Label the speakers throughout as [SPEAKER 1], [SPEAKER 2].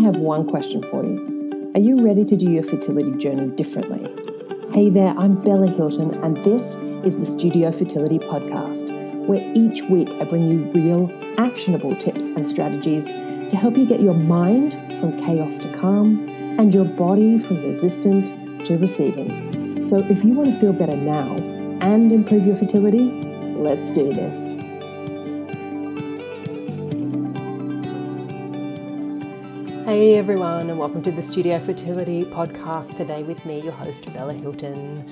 [SPEAKER 1] have one question for you. Are you ready to do your fertility journey differently? Hey there, I'm Bella Hilton, and this is the Studio Fertility Podcast, where each week I bring you real, actionable tips and strategies to help you get your mind from chaos to calm and your body from resistant to receiving. So, if you want to feel better now and improve your fertility, let's do this. Hey everyone, and welcome to the Studio Fertility Podcast. Today, with me, your host, Bella Hilton.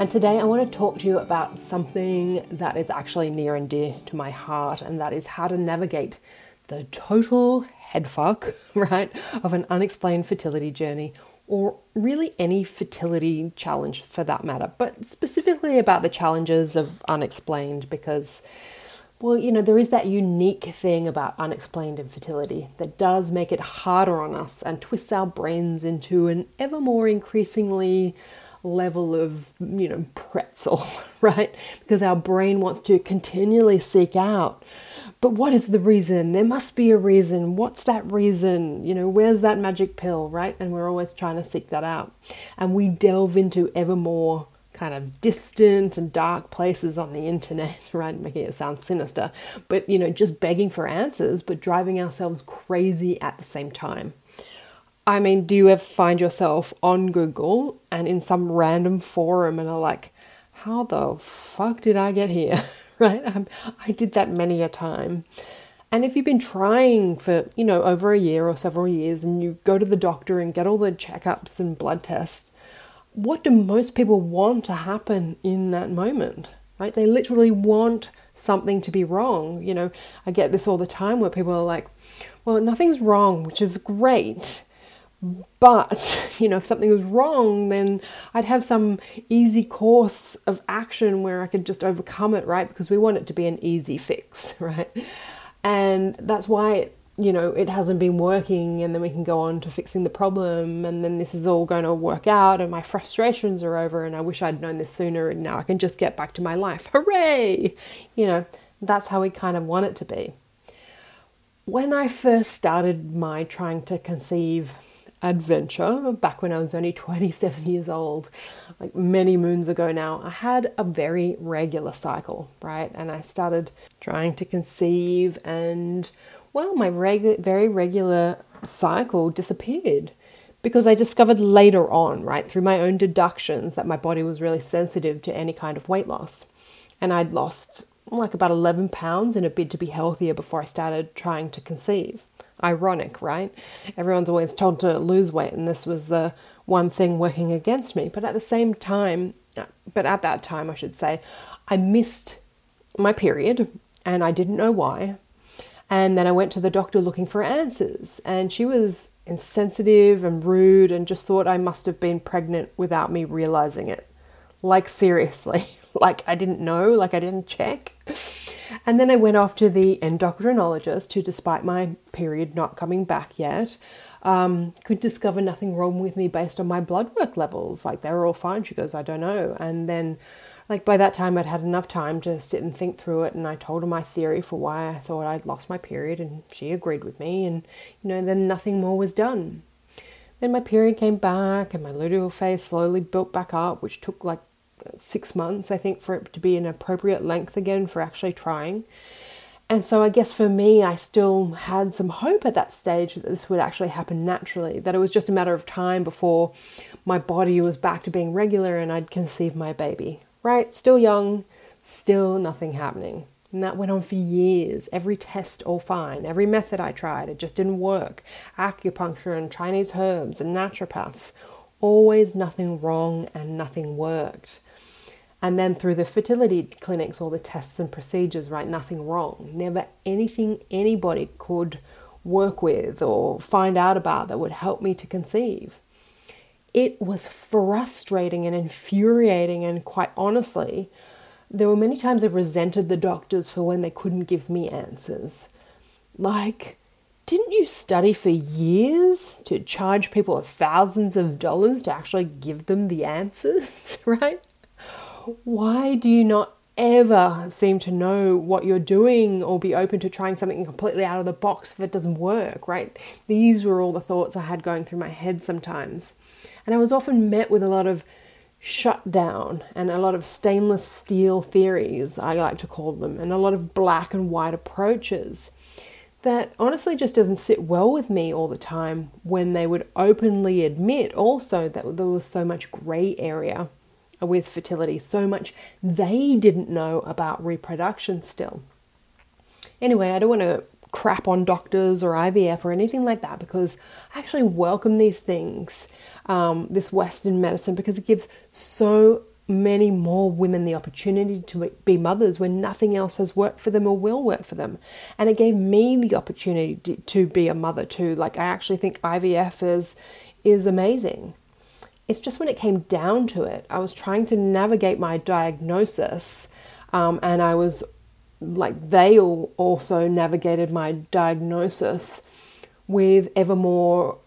[SPEAKER 1] And today, I want to talk to you about something that is actually near and dear to my heart, and that is how to navigate the total headfuck, right, of an unexplained fertility journey, or really any fertility challenge for that matter, but specifically about the challenges of unexplained because well, you know, there is that unique thing about unexplained infertility that does make it harder on us and twists our brains into an ever more increasingly level of, you know, pretzel, right? Because our brain wants to continually seek out. But what is the reason? There must be a reason. What's that reason? You know, where's that magic pill, right? And we're always trying to seek that out. And we delve into ever more kind of distant and dark places on the internet, right? Making it sound sinister, but you know, just begging for answers, but driving ourselves crazy at the same time. I mean, do you ever find yourself on Google and in some random forum and are like, how the fuck did I get here? right? I'm, I did that many a time. And if you've been trying for, you know, over a year or several years and you go to the doctor and get all the checkups and blood tests, what do most people want to happen in that moment? Right? They literally want something to be wrong. You know, I get this all the time where people are like, well, nothing's wrong, which is great. But, you know, if something was wrong, then I'd have some easy course of action where I could just overcome it, right? Because we want it to be an easy fix, right? And that's why you know, it hasn't been working, and then we can go on to fixing the problem, and then this is all going to work out, and my frustrations are over, and I wish I'd known this sooner, and now I can just get back to my life. Hooray! You know, that's how we kind of want it to be. When I first started my trying to conceive adventure back when I was only 27 years old, like many moons ago now, I had a very regular cycle, right? And I started trying to conceive and well, my regu- very regular cycle disappeared because I discovered later on, right, through my own deductions, that my body was really sensitive to any kind of weight loss. And I'd lost like about 11 pounds in a bid to be healthier before I started trying to conceive. Ironic, right? Everyone's always told to lose weight, and this was the one thing working against me. But at the same time, uh, but at that time, I should say, I missed my period and I didn't know why. And then I went to the doctor looking for answers, and she was insensitive and rude and just thought I must have been pregnant without me realizing it. Like, seriously, like I didn't know, like I didn't check. And then I went off to the endocrinologist, who, despite my period not coming back yet, um, could discover nothing wrong with me based on my blood work levels. Like they were all fine. She goes, I don't know. And then like by that time I'd had enough time to sit and think through it and I told her my theory for why I thought I'd lost my period and she agreed with me and you know then nothing more was done. Then my period came back and my luteal phase slowly built back up which took like 6 months I think for it to be an appropriate length again for actually trying. And so I guess for me, I still had some hope at that stage that this would actually happen naturally, that it was just a matter of time before my body was back to being regular and I'd conceive my baby right? Still young, still nothing happening. And that went on for years. Every test all fine. Every method I tried, it just didn't work. Acupuncture and Chinese herbs and naturopaths. Always nothing wrong and nothing worked. And then through the fertility clinics, all the tests and procedures, right? Nothing wrong. Never anything anybody could work with or find out about that would help me to conceive it was frustrating and infuriating. And quite honestly, there were many times I resented the doctors for when they couldn't give me answers. Like, didn't you study for years to charge people thousands of dollars to actually give them the answers, right? Why do you not ever seem to know what you're doing or be open to trying something completely out of the box if it doesn't work, right? These were all the thoughts I had going through my head sometimes. And I was often met with a lot of shut down and a lot of stainless steel theories, I like to call them, and a lot of black and white approaches that honestly just doesn't sit well with me all the time when they would openly admit also that there was so much grey area with fertility, so much they didn't know about reproduction still. Anyway, I don't want to crap on doctors or IVF or anything like that because I actually welcome these things, um, this Western medicine, because it gives so many more women the opportunity to be mothers when nothing else has worked for them or will work for them. And it gave me the opportunity to be a mother too. Like I actually think IVF is is amazing. It's just when it came down to it, I was trying to navigate my diagnosis, um, and I was like they all also navigated my diagnosis with ever more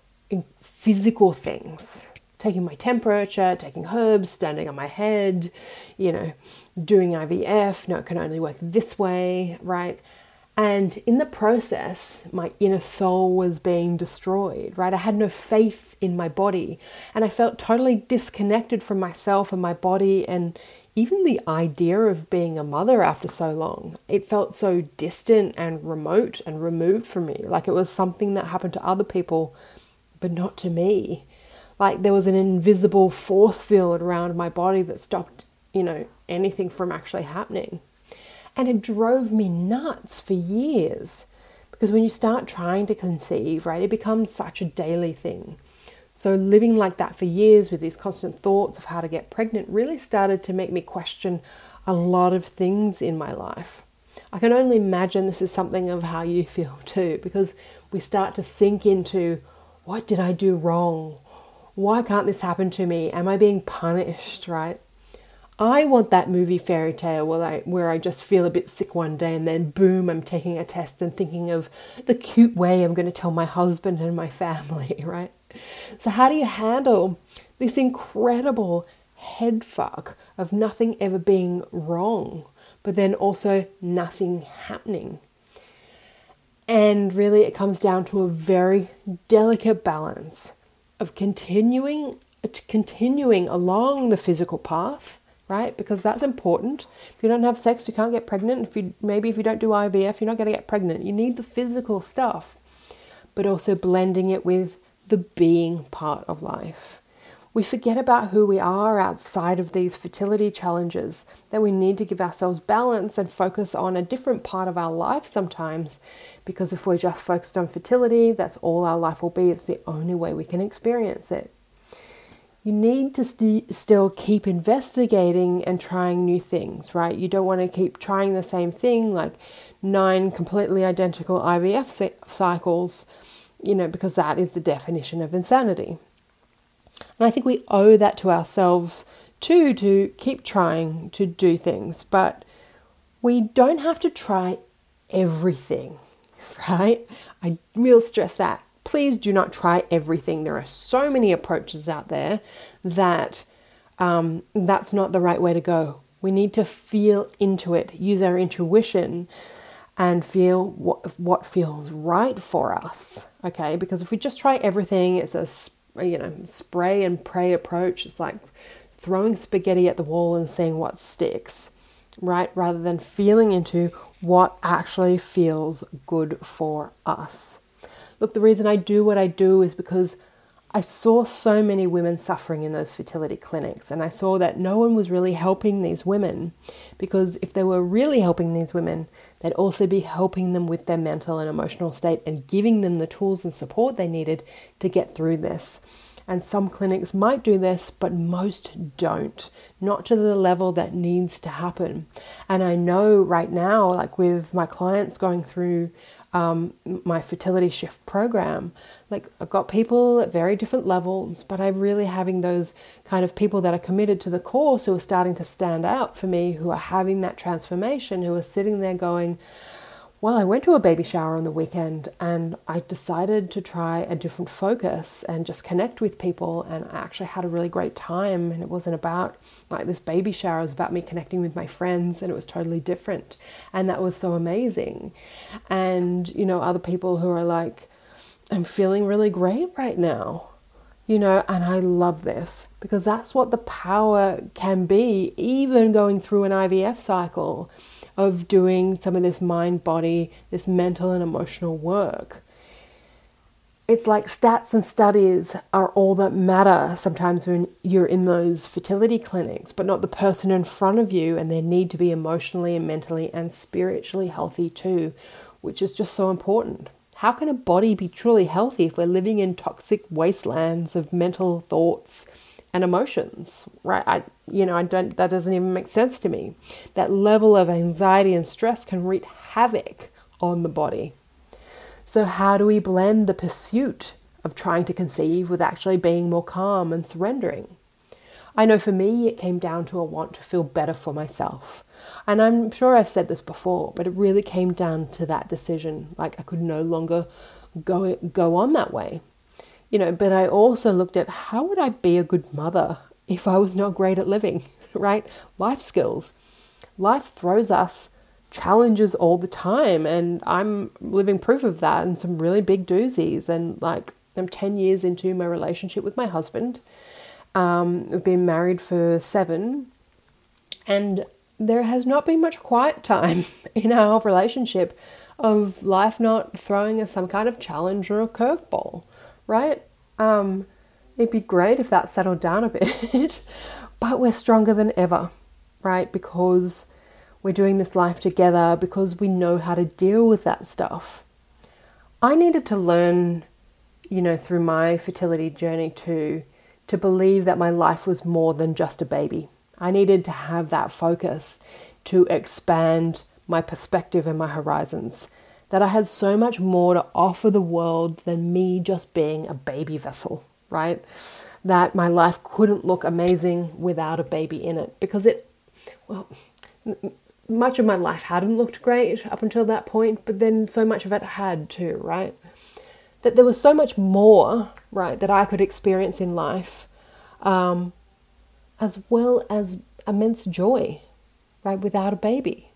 [SPEAKER 1] physical things taking my temperature, taking herbs, standing on my head, you know, doing IVF. No, it can only work this way, right? And in the process, my inner soul was being destroyed, right? I had no faith in my body. And I felt totally disconnected from myself and my body and even the idea of being a mother after so long. It felt so distant and remote and removed from me, like it was something that happened to other people, but not to me like there was an invisible force field around my body that stopped, you know, anything from actually happening. And it drove me nuts for years because when you start trying to conceive, right, it becomes such a daily thing. So, living like that for years with these constant thoughts of how to get pregnant really started to make me question a lot of things in my life. I can only imagine this is something of how you feel too, because we start to sink into what did I do wrong? Why can't this happen to me? Am I being punished, right? I want that movie fairy tale where I, where I just feel a bit sick one day and then boom, I'm taking a test and thinking of the cute way I'm going to tell my husband and my family, right? So, how do you handle this incredible head fuck of nothing ever being wrong, but then also nothing happening? And really, it comes down to a very delicate balance of continuing continuing along the physical path, right? Because that's important. If you don't have sex, you can't get pregnant. If you maybe if you don't do IVF, you're not going to get pregnant. You need the physical stuff, but also blending it with the being part of life. We forget about who we are outside of these fertility challenges, that we need to give ourselves balance and focus on a different part of our life sometimes because if we're just focused on fertility, that's all our life will be. It's the only way we can experience it. You need to st- still keep investigating and trying new things, right? You don't want to keep trying the same thing, like nine completely identical IVF cycles, you know, because that is the definition of insanity. And I think we owe that to ourselves too to keep trying to do things, but we don't have to try everything right? I will stress that. Please do not try everything. There are so many approaches out there that um, that's not the right way to go. We need to feel into it, use our intuition, and feel what what feels right for us. Okay, because if we just try everything, it's a Uh, you know spray and pray approach. It's like throwing spaghetti at the wall and seeing what sticks right? Rather than feeling into what actually feels good for us. Look, the reason I do what I do is because I saw so many women suffering in those fertility clinics, and I saw that no one was really helping these women because if they were really helping these women, they'd also be helping them with their mental and emotional state and giving them the tools and support they needed to get through this. And some clinics might do this, but most don't, not to the level that needs to happen. And I know right now, like with my clients going through um, my fertility shift program, like I've got people at very different levels, but I'm really having those kind of people that are committed to the course who are starting to stand out for me, who are having that transformation, who are sitting there going, well, I went to a baby shower on the weekend and I decided to try a different focus and just connect with people. And I actually had a really great time. And it wasn't about like this baby shower, it was about me connecting with my friends, and it was totally different. And that was so amazing. And, you know, other people who are like, I'm feeling really great right now. You know, and I love this because that's what the power can be, even going through an IVF cycle of doing some of this mind body, this mental and emotional work. It's like stats and studies are all that matter sometimes when you're in those fertility clinics, but not the person in front of you, and they need to be emotionally and mentally and spiritually healthy too, which is just so important. How can a body be truly healthy if we're living in toxic wastelands of mental thoughts and emotions, right? I, you know, I don't, that doesn't even make sense to me. That level of anxiety and stress can wreak havoc on the body. So, how do we blend the pursuit of trying to conceive with actually being more calm and surrendering? I know for me, it came down to a want to feel better for myself. And I'm sure I've said this before, but it really came down to that decision. Like, I could no longer go, go on that way you know, but I also looked at how would I be a good mother if I was not great at living, right? Life skills. Life throws us challenges all the time, and I'm living proof of that and some really big doozies. And like, I'm 10 years into my relationship with my husband. Um, we've been married for seven, and there has not been much quiet time in our relationship of life not throwing us some kind of challenge or a curveball right? Um, it'd be great if that settled down a bit, but we're stronger than ever, right? Because we're doing this life together, because we know how to deal with that stuff. I needed to learn, you know, through my fertility journey too, to believe that my life was more than just a baby. I needed to have that focus to expand my perspective and my horizons that I had so much more to offer the world than me just being a baby vessel, right? That my life couldn't look amazing without a baby in it because it, well, much of my life hadn't looked great up until that point, but then so much of it had too, right? That there was so much more, right, that I could experience in life, um, as well as immense joy, right, without a baby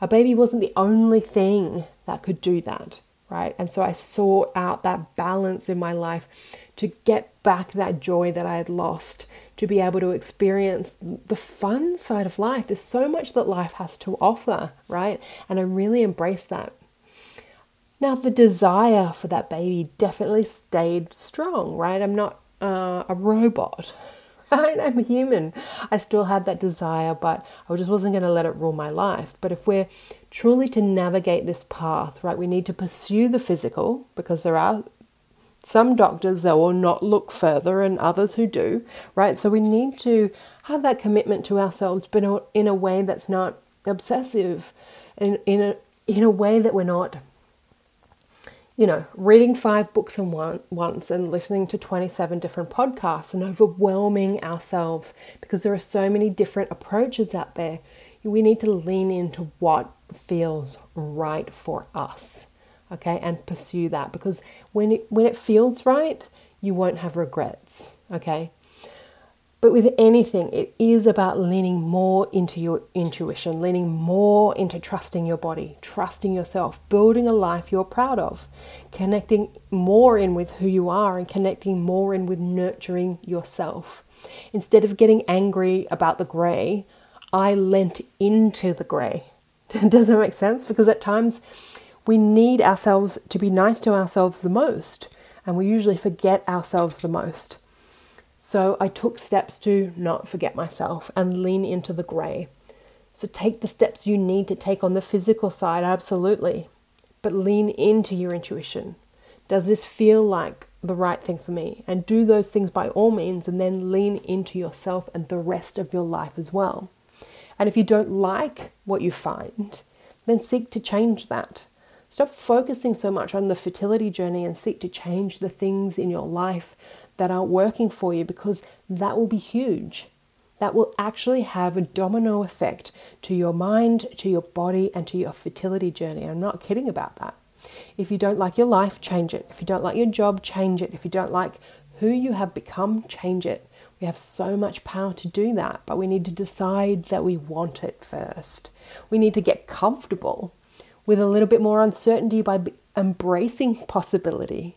[SPEAKER 1] a baby wasn't the only thing that could do that, right? And so I sought out that balance in my life to get back that joy that I had lost, to be able to experience the fun side of life. There's so much that life has to offer, right? And I really embrace that. Now, the desire for that baby definitely stayed strong, right? I'm not uh, a robot, right? I'm human. I still had that desire, but I just wasn't going to let it rule my life. But if we're truly to navigate this path, right, we need to pursue the physical because there are some doctors that will not look further and others who do, right? So we need to have that commitment to ourselves, but in a way that's not obsessive, in, in, a, in a way that we're not you know, reading five books in one, once and listening to 27 different podcasts and overwhelming ourselves because there are so many different approaches out there. We need to lean into what feels right for us, okay, and pursue that because when it, when it feels right, you won't have regrets, okay? But with anything, it is about leaning more into your intuition, leaning more into trusting your body, trusting yourself, building a life you're proud of, connecting more in with who you are and connecting more in with nurturing yourself. Instead of getting angry about the grey, I lent into the grey. Does that make sense? Because at times we need ourselves to be nice to ourselves the most, and we usually forget ourselves the most. So I took steps to not forget myself and lean into the grey. So take the steps you need to take on the physical side, absolutely, but lean into your intuition. Does this feel like the right thing for me? And do those things by all means, and then lean into yourself and the rest of your life as well. And if you don't like what you find, then seek to change that. Stop focusing so much on the fertility journey and seek to change the things in your life that aren't working for you because that will be huge. that will actually have a domino effect to your mind, to your body, and to your fertility journey. I'm not kidding about that. If you don't like your life, change it. If you don't like your job, change it. If you don't like who you have become, change it. We have so much power to do that, but we need to decide that we want it first. We need to get comfortable with a little bit more uncertainty by embracing possibility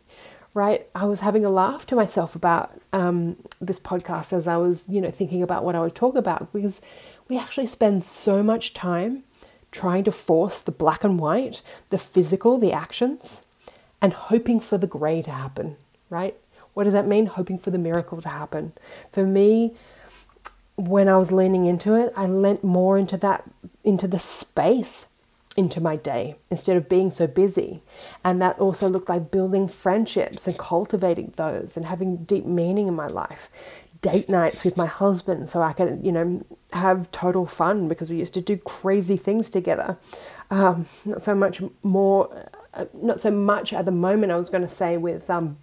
[SPEAKER 1] right? I was having a laugh to myself about um, this podcast as I was, you know, thinking about what I would talk about because we actually spend so much time trying to force the black and white, the physical, the actions, and hoping for the grey to happen, right? What does that mean? Hoping for the miracle to happen. For me, when I was leaning into it, I lent more into that, into the space into my day instead of being so busy. And that also looked like building friendships and cultivating those and having deep meaning in my life. Date nights with my husband so I could, you know, have total fun because we used to do crazy things together. Um, not so much more, uh, not so much at the moment, I was going to say, with um,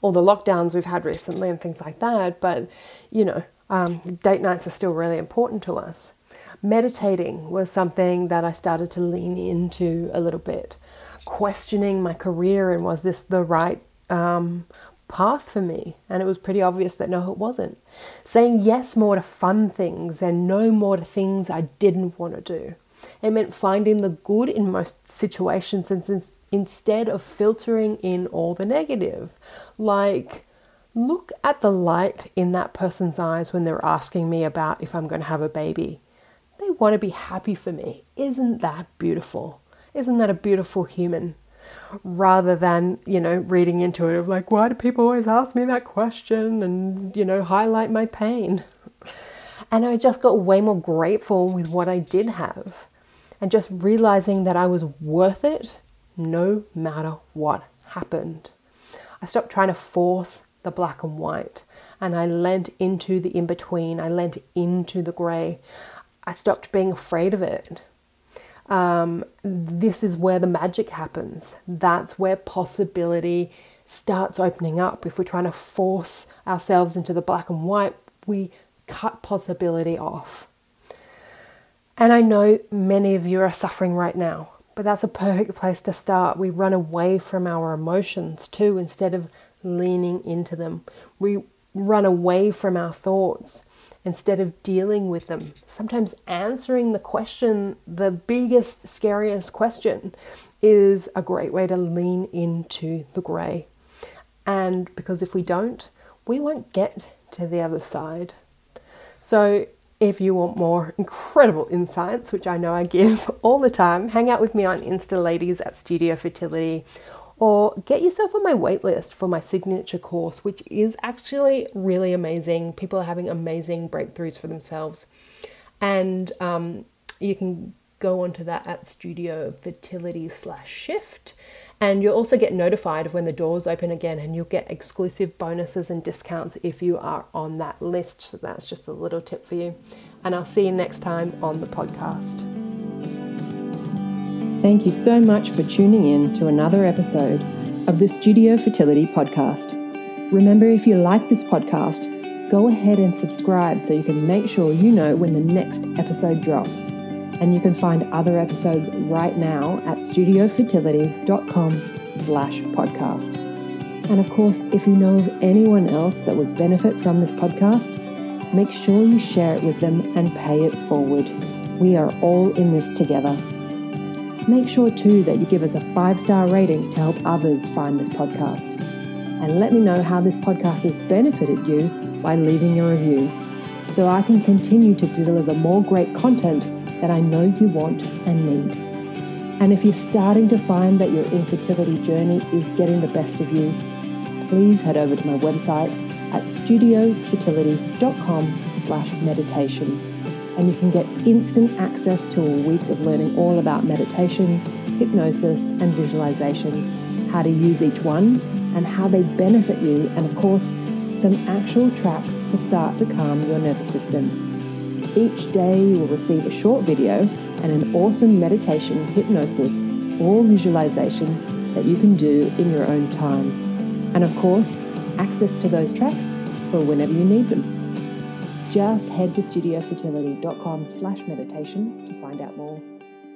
[SPEAKER 1] all the lockdowns we've had recently and things like that. But, you know, um, date nights are still really important to us meditating was something that I started to lean into a little bit, questioning my career and was this the right um, path for me? And it was pretty obvious that no, it wasn't. Saying yes more to fun things and no more to things I didn't want to do. It meant finding the good in most situations and instead of filtering in all the negative. Like, look at the light in that person's eyes when they're asking me about if I'm going to have a baby. Want to be happy for me. Isn't that beautiful? Isn't that a beautiful human? Rather than, you know, reading into it of like, why do people always ask me that question and, you know, highlight my pain? And I just got way more grateful with what I did have and just realizing that I was worth it no matter what happened. I stopped trying to force the black and white and I lent into the in between. I lent into the grey. I stopped being afraid of it. Um, this is where the magic happens. That's where possibility starts opening up. If we're trying to force ourselves into the black and white, we cut possibility off. And I know many of you are suffering right now, but that's a perfect place to start. We run away from our emotions too instead of leaning into them. We run away from our thoughts instead of dealing with them. Sometimes answering the question, the biggest, scariest question, is a great way to lean into the grey. And because if we don't, we won't get to the other side. So, if you want more incredible insights, which I know I give all the time, hang out with me on Insta Ladies at Studio Fertility or get yourself on my waitlist for my signature course, which is actually really amazing. People are having amazing breakthroughs for themselves. And um, you can go onto that at Studio Fertility slash Shift. And you'll also get notified of when the doors open again, and you'll get exclusive bonuses and discounts if you are on that list. So that's just a little tip for you. And I'll see you next time on the podcast. Thank you so much for tuning in to another episode of the Studio Fertility Podcast. Remember, if you like this podcast, go ahead and subscribe so you can make sure you know when the next episode drops. And you can find other episodes right now at studiofertility.com slash podcast. And of course, if you know of anyone else that would benefit from this podcast, make sure you share it with them and pay it forward. We are all in this together. Make sure too that you give us a five star rating to help others find this podcast. And let me know how this podcast has benefited you by leaving a review so I can continue to deliver more great content that I know you want and need. And if you're starting to find that your infertility journey is getting the best of you, please head over to my website at studiofertility.com slash meditation and you can get instant access to a week of learning all about meditation, hypnosis, and visualization, how to use each one, and how they benefit you, and of course, some actual tracks to start to calm your nervous system. Each day, you will receive a short video and an awesome meditation, hypnosis, or visualization that you can do in your own time. And of course, access to those tracks for whenever you need them. Just head to studiofertility.com slash meditation to find out more.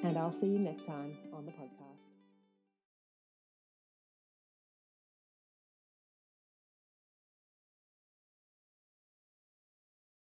[SPEAKER 1] And I'll see you next time on the podcast.